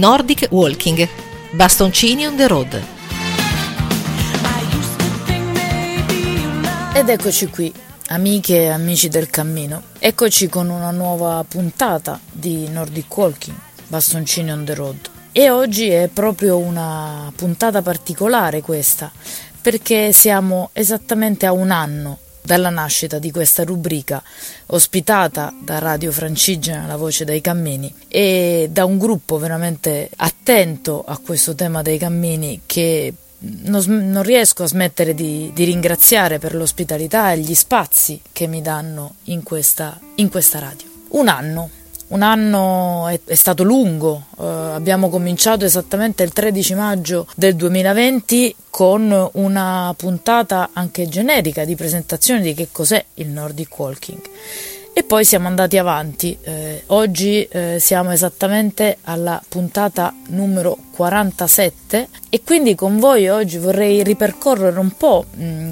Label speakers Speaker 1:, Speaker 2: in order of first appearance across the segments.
Speaker 1: Nordic Walking, bastoncini on the road.
Speaker 2: Ed eccoci qui, amiche e amici del cammino. Eccoci con una nuova puntata di Nordic Walking, bastoncini on the road. E oggi è proprio una puntata particolare questa, perché siamo esattamente a un anno dalla nascita di questa rubrica, ospitata da Radio Francigena, la voce dei cammini, e da un gruppo veramente attento a questo tema dei cammini che non, non riesco a smettere di, di, ringraziare per l'ospitalità e gli spazi che mi danno in questa, in questa radio. Un anno, un anno è, è stato lungo, eh, abbiamo cominciato esattamente il 13 maggio del 2020 con una puntata anche generica di presentazione di che cos'è il Nordic Walking e poi siamo andati avanti. Eh, oggi eh, siamo esattamente alla puntata numero 47 e quindi con voi oggi vorrei ripercorrere un po'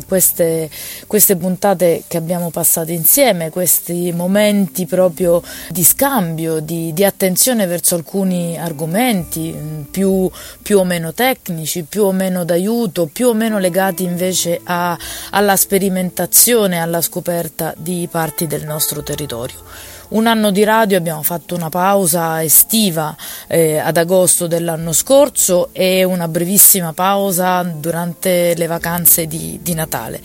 Speaker 2: queste, queste puntate che abbiamo passato insieme, questi momenti proprio di scambio, di, di attenzione verso alcuni argomenti più, più, o meno tecnici, più o meno d'aiuto, più o meno legati invece a, alla sperimentazione, alla scoperta di parti del nostro territorio un anno di radio abbiamo fatto una pausa estiva eh, ad agosto dell'anno scorso e una brevissima pausa durante le vacanze di, di Natale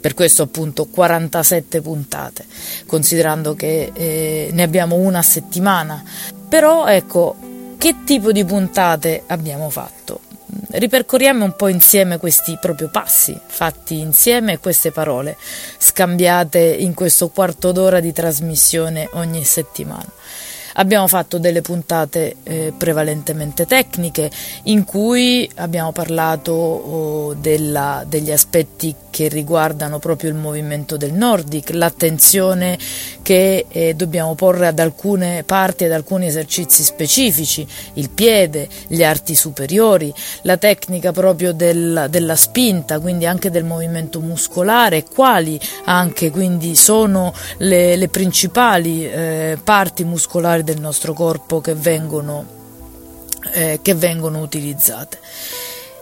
Speaker 2: per questo appunto 47 puntate, considerando che eh, ne abbiamo una a settimana. Però ecco, che tipo di puntate abbiamo fatto? Ripercorriamo un po' insieme questi proprio passi fatti insieme e queste parole scambiate in questo quarto d'ora di trasmissione ogni settimana. Abbiamo fatto delle puntate eh, prevalentemente tecniche in cui abbiamo parlato oh, della, degli aspetti che riguardano proprio il movimento del Nordic, l'attenzione che eh, dobbiamo porre ad alcune parti, ad alcuni esercizi specifici, il piede, gli arti superiori, la tecnica proprio del, della spinta, quindi anche del movimento muscolare, quali anche quindi sono le, le principali eh, parti muscolari del nostro corpo che vengono, eh, che vengono utilizzate.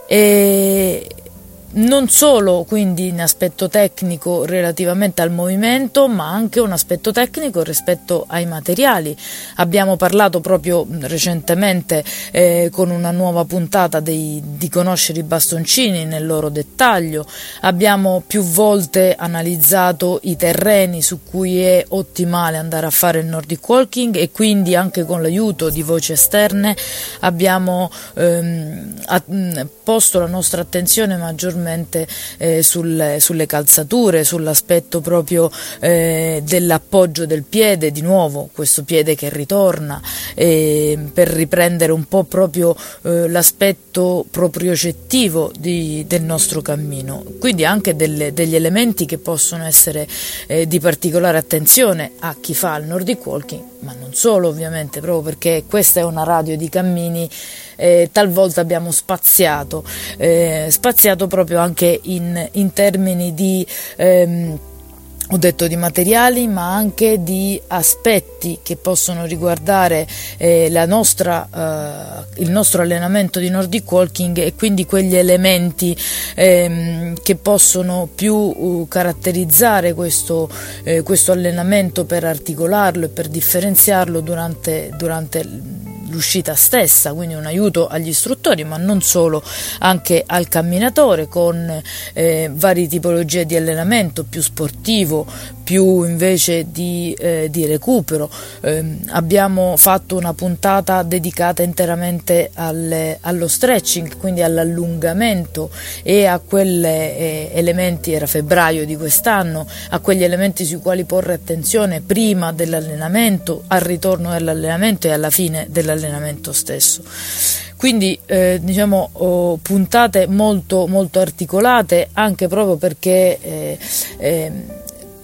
Speaker 2: E non solo quindi in aspetto tecnico relativamente al movimento, ma anche un aspetto tecnico rispetto ai materiali. Abbiamo parlato proprio recentemente eh, con una nuova puntata dei, di conoscere i bastoncini nel loro dettaglio. Abbiamo più volte analizzato i terreni su cui è ottimale andare a fare il Nordic Walking e quindi anche con l'aiuto di voci esterne abbiamo ehm, posto la nostra attenzione maggiormente maggiormente eh, sul, sulle calzature, sull'aspetto proprio eh, dell'appoggio del piede, di nuovo questo piede che ritorna, eh, per riprendere un po' proprio eh, l'aspetto propriocettivo di, del nostro cammino. Quindi anche delle, degli elementi che possono essere eh, di particolare attenzione a chi fa il Nordic Walking, ma non solo ovviamente, proprio perché questa è una radio di cammini eh, talvolta abbiamo spaziato, eh, spaziato proprio anche in, in termini di... Ehm, ho detto di materiali, ma anche di aspetti che possono riguardare eh, nostra, eh, il nostro allenamento di Nordic Walking e quindi quegli elementi ehm, che possono più uh, caratterizzare questo, eh, questo, allenamento per articolarlo e per differenziarlo durante, durante l'uscita stessa, quindi un aiuto agli istruttori, ma non solo, anche al camminatore con eh, varie tipologie di allenamento più sportivo, più invece di, eh, di recupero. Eh, abbiamo fatto una puntata dedicata interamente alle, allo stretching, quindi all'allungamento e a quegli eh, elementi, era febbraio di quest'anno, a quegli elementi sui quali porre attenzione prima dell'allenamento, al ritorno dell'allenamento e alla fine dell'allenamento stesso. Quindi eh, diciamo oh, puntate molto, molto articolate anche proprio perché eh, eh,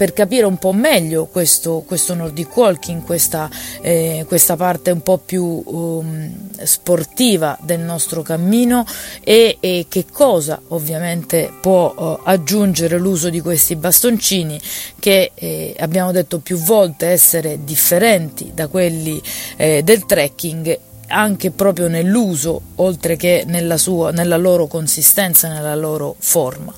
Speaker 2: per capire un po' meglio questo, questo Nordic Walking, questa, eh, questa, parte un po' più um, sportiva del nostro cammino e, e che cosa ovviamente può uh, aggiungere l'uso di questi bastoncini che eh, abbiamo detto più volte essere differenti da quelli eh, del trekking anche proprio nell'uso, oltre che nella, sua, nella loro consistenza, nella loro forma.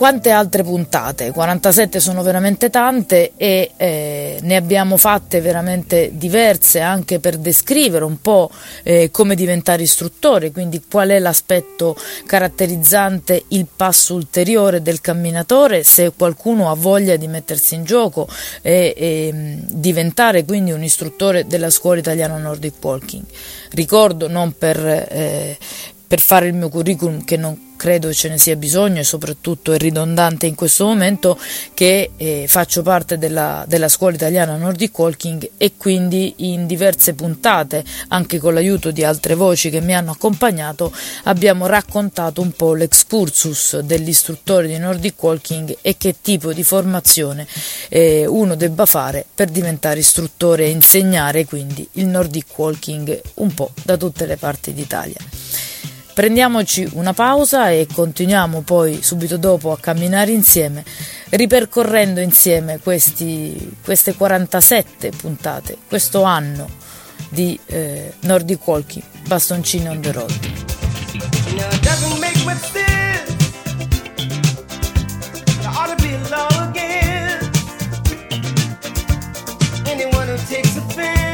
Speaker 2: Quante altre puntate? 47 sono veramente tante e eh, ne abbiamo fatte veramente diverse anche per descrivere un po' eh, come diventare istruttore, quindi qual è l'aspetto caratterizzante il passo ulteriore del camminatore se qualcuno ha voglia di mettersi in gioco e, e diventare quindi un istruttore della scuola italiana Nordic Walking. Ricordo non per, eh, per fare il mio curriculum che non credo ce ne sia bisogno e soprattutto è ridondante in questo momento che eh, faccio parte della, della, scuola italiana Nordic Walking e quindi in diverse puntate, anche con l'aiuto di altre voci che mi hanno accompagnato, abbiamo raccontato un po' l'excursus dell'istruttore di Nordic Walking e che tipo di formazione eh, uno debba fare per diventare istruttore e insegnare quindi il Nordic Walking un po' da tutte le parti d'Italia. Prendiamoci una pausa e continuiamo poi subito dopo a camminare insieme, ripercorrendo insieme questi, queste 47 puntate, questo anno di eh, Nordic Walking, bastoncini on the road. takes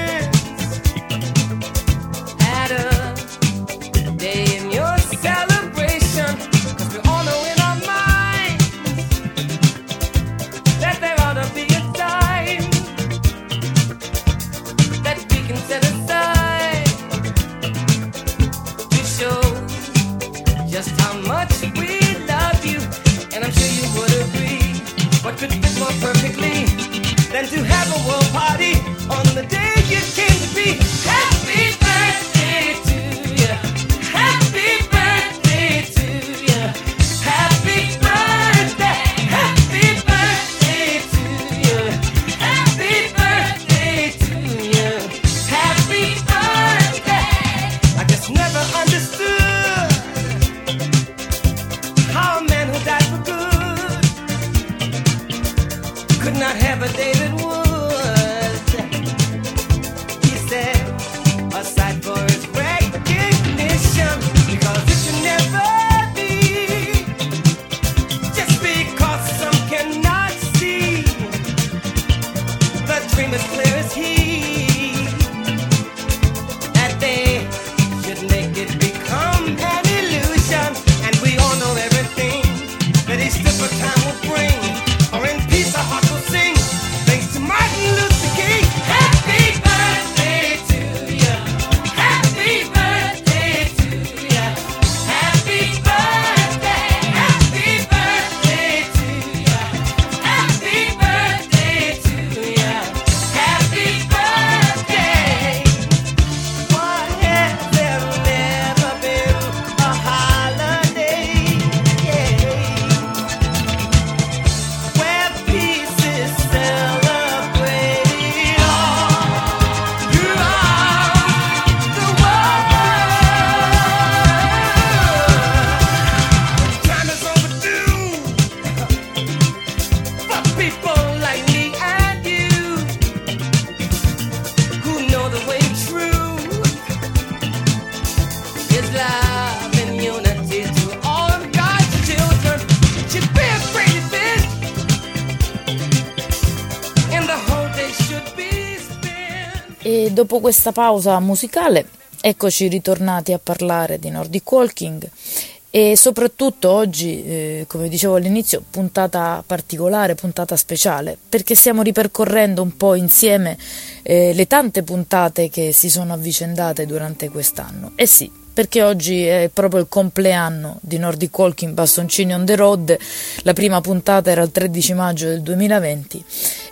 Speaker 2: dopo questa pausa musicale, eccoci ritornati a parlare di Nordic Walking. E soprattutto oggi, eh, come dicevo all'inizio, puntata particolare, puntata speciale, perché stiamo ripercorrendo un po' insieme eh, le tante puntate che si sono avvicendate durante quest'anno. E sì, perché oggi è proprio il compleanno di Nordic Walking Bastoncini on the Road, la prima puntata era il 13 maggio del 2020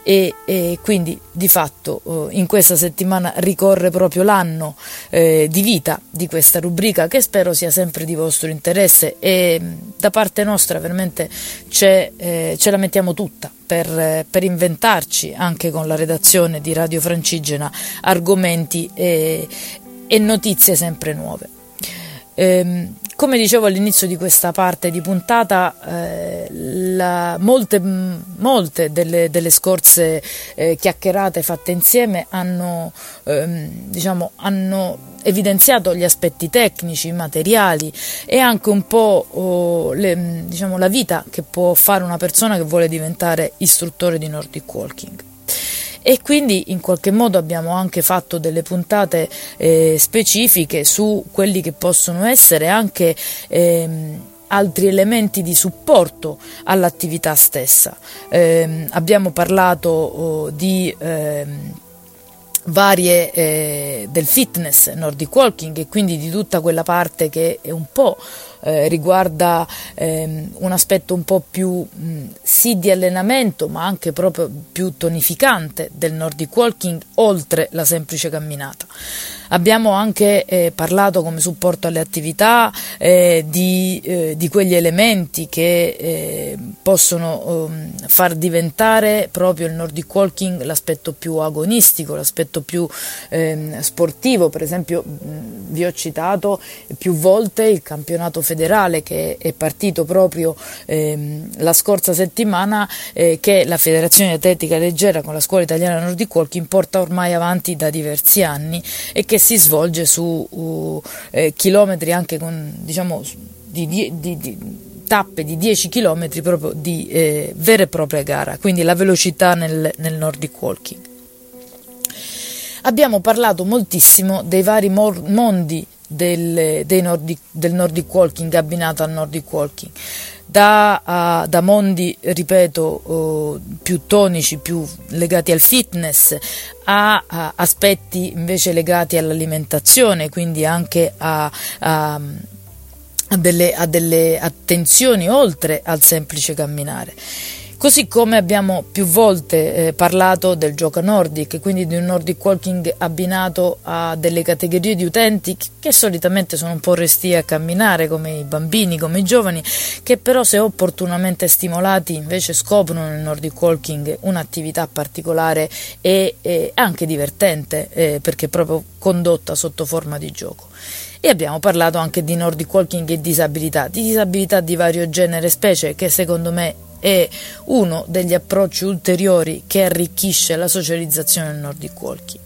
Speaker 2: e, e quindi di fatto eh, in questa settimana ricorre proprio l'anno eh, di vita di questa rubrica che spero sia sempre di vostro interesse e da parte nostra veramente eh, ce la mettiamo tutta per, per, inventarci anche con la redazione di Radio Francigena argomenti e, e notizie sempre nuove. Ehm, come dicevo all'inizio di questa parte di puntata, eh, la, molte, molte delle, delle, scorse eh, chiacchierate fatte insieme hanno, ehm, diciamo, hanno evidenziato gli aspetti tecnici, materiali e anche un po' oh, le, diciamo, la vita che può fare una persona che vuole diventare istruttore di Nordic Walking e quindi in qualche modo abbiamo anche fatto delle puntate eh, specifiche su quelli che possono essere anche ehm, altri elementi di supporto all'attività stessa. Eh, abbiamo parlato oh, di eh, varie eh, del fitness nordic walking e quindi di tutta quella parte che è un po' eh, riguarda ehm, un aspetto un po' più mh, sì di allenamento ma anche proprio più tonificante del nordic walking oltre la semplice camminata. Abbiamo anche eh, parlato come supporto alle attività eh, di, eh, di, quegli elementi che eh, possono um, far diventare proprio il Nordic Walking l'aspetto più agonistico, l'aspetto più ehm, sportivo. Per esempio mh, vi ho citato più volte il campionato federale che è partito proprio ehm, la scorsa settimana eh, che la Federazione Atletica Leggera con la Scuola Italiana Nordic Walking porta ormai avanti da diversi anni e che si svolge su uh, eh, chilometri anche con diciamo di, di, di, tappe di 10 km proprio di eh, vera e propria gara, quindi la velocità nel, nel Nordic Walking. Abbiamo parlato moltissimo dei vari mor- mondi del, Nordic, del Nordic Walking abbinato al Nordic Walking da, uh, da mondi, ripeto, uh, più tonici, più legati al fitness, a, a, aspetti invece legati all'alimentazione, quindi anche a, a delle, a delle attenzioni oltre al semplice camminare. Così come abbiamo più volte eh, parlato del gioco nordic, quindi di un nordic walking abbinato a delle categorie di utenti che solitamente sono un po' resti a camminare, come i bambini, come i giovani, che però se opportunamente stimolati invece scoprono nel nordic walking un'attività particolare e, e anche divertente, eh, perché proprio condotta sotto forma di gioco. E abbiamo parlato anche di Nordic Walking e disabilità, di disabilità di vario genere e specie che secondo me è uno degli approcci ulteriori che arricchisce la socializzazione del Nordic Walking.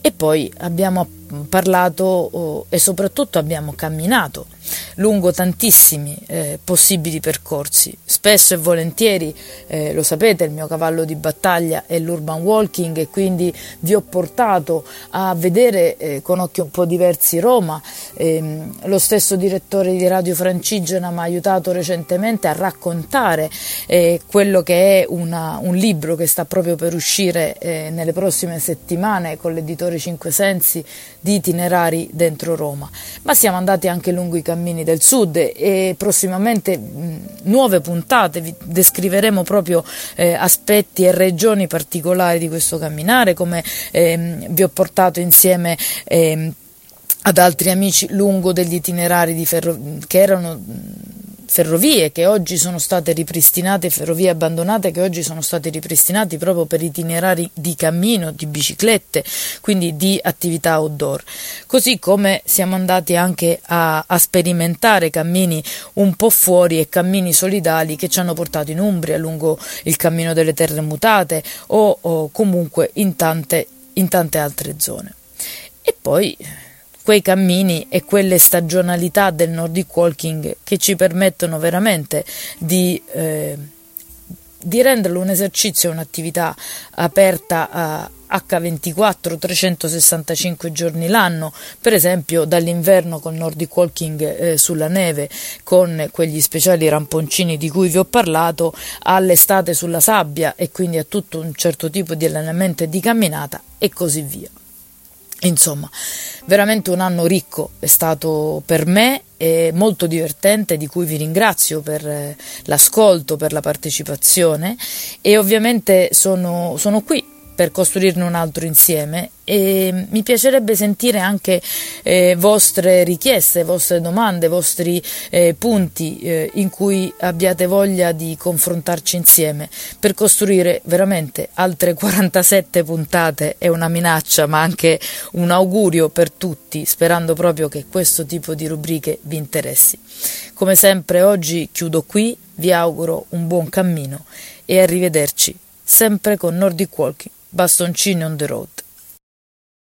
Speaker 2: E poi abbiamo parlato oh, e soprattutto abbiamo camminato lungo tantissimi eh, possibili percorsi. Spesso e volentieri, eh, lo sapete, il mio cavallo di battaglia è l'urban walking e quindi vi ho portato a vedere eh, con occhi un po' diversi Roma. Ehm, lo stesso direttore di Radio Francigena mi ha aiutato recentemente a raccontare eh, quello che è una, un libro che sta proprio per uscire eh, nelle prossime settimane con l'editore Cinque Sensi di itinerari dentro Roma. Ma siamo andati anche lungo i cammini del sud e prossimamente nuove puntate. Vi descriveremo proprio eh, aspetti e regioni particolari di questo camminare, come ehm, vi ho portato insieme ehm, ad altri amici lungo degli itinerari ferro- che erano ferrovie che oggi sono state ripristinate, ferrovie abbandonate che oggi sono state ripristinate proprio per itinerari di cammino, di biciclette, quindi di attività outdoor. Così come siamo andati anche a, a sperimentare cammini un po' fuori e cammini solidali che ci hanno portato in Umbria lungo il cammino delle terre mutate o, o comunque in tante, in tante altre zone. E poi quei cammini e quelle stagionalità del Nordic Walking che ci permettono veramente di, eh, di renderlo un esercizio, un'attività aperta a H24 365 giorni l'anno, per esempio dall'inverno con Nordic Walking eh, sulla neve con quegli speciali ramponcini di cui vi ho parlato, all'estate sulla sabbia e quindi a tutto un certo tipo di allenamento e di camminata e così via. Insomma, veramente un anno ricco è stato per me e molto divertente di cui vi ringrazio per eh, l'ascolto, per la partecipazione. E ovviamente sono, sono qui per costruirne un altro insieme. E mi piacerebbe sentire anche eh, vostre richieste, vostre domande, vostri eh, punti eh, in cui abbiate voglia di confrontarci insieme per costruire veramente altre 47 puntate. È una minaccia ma anche un augurio per tutti sperando proprio che questo tipo di rubriche vi interessi. Come sempre oggi chiudo qui, vi auguro un buon cammino e arrivederci sempre con Nordic Walking bastoncinën de rod.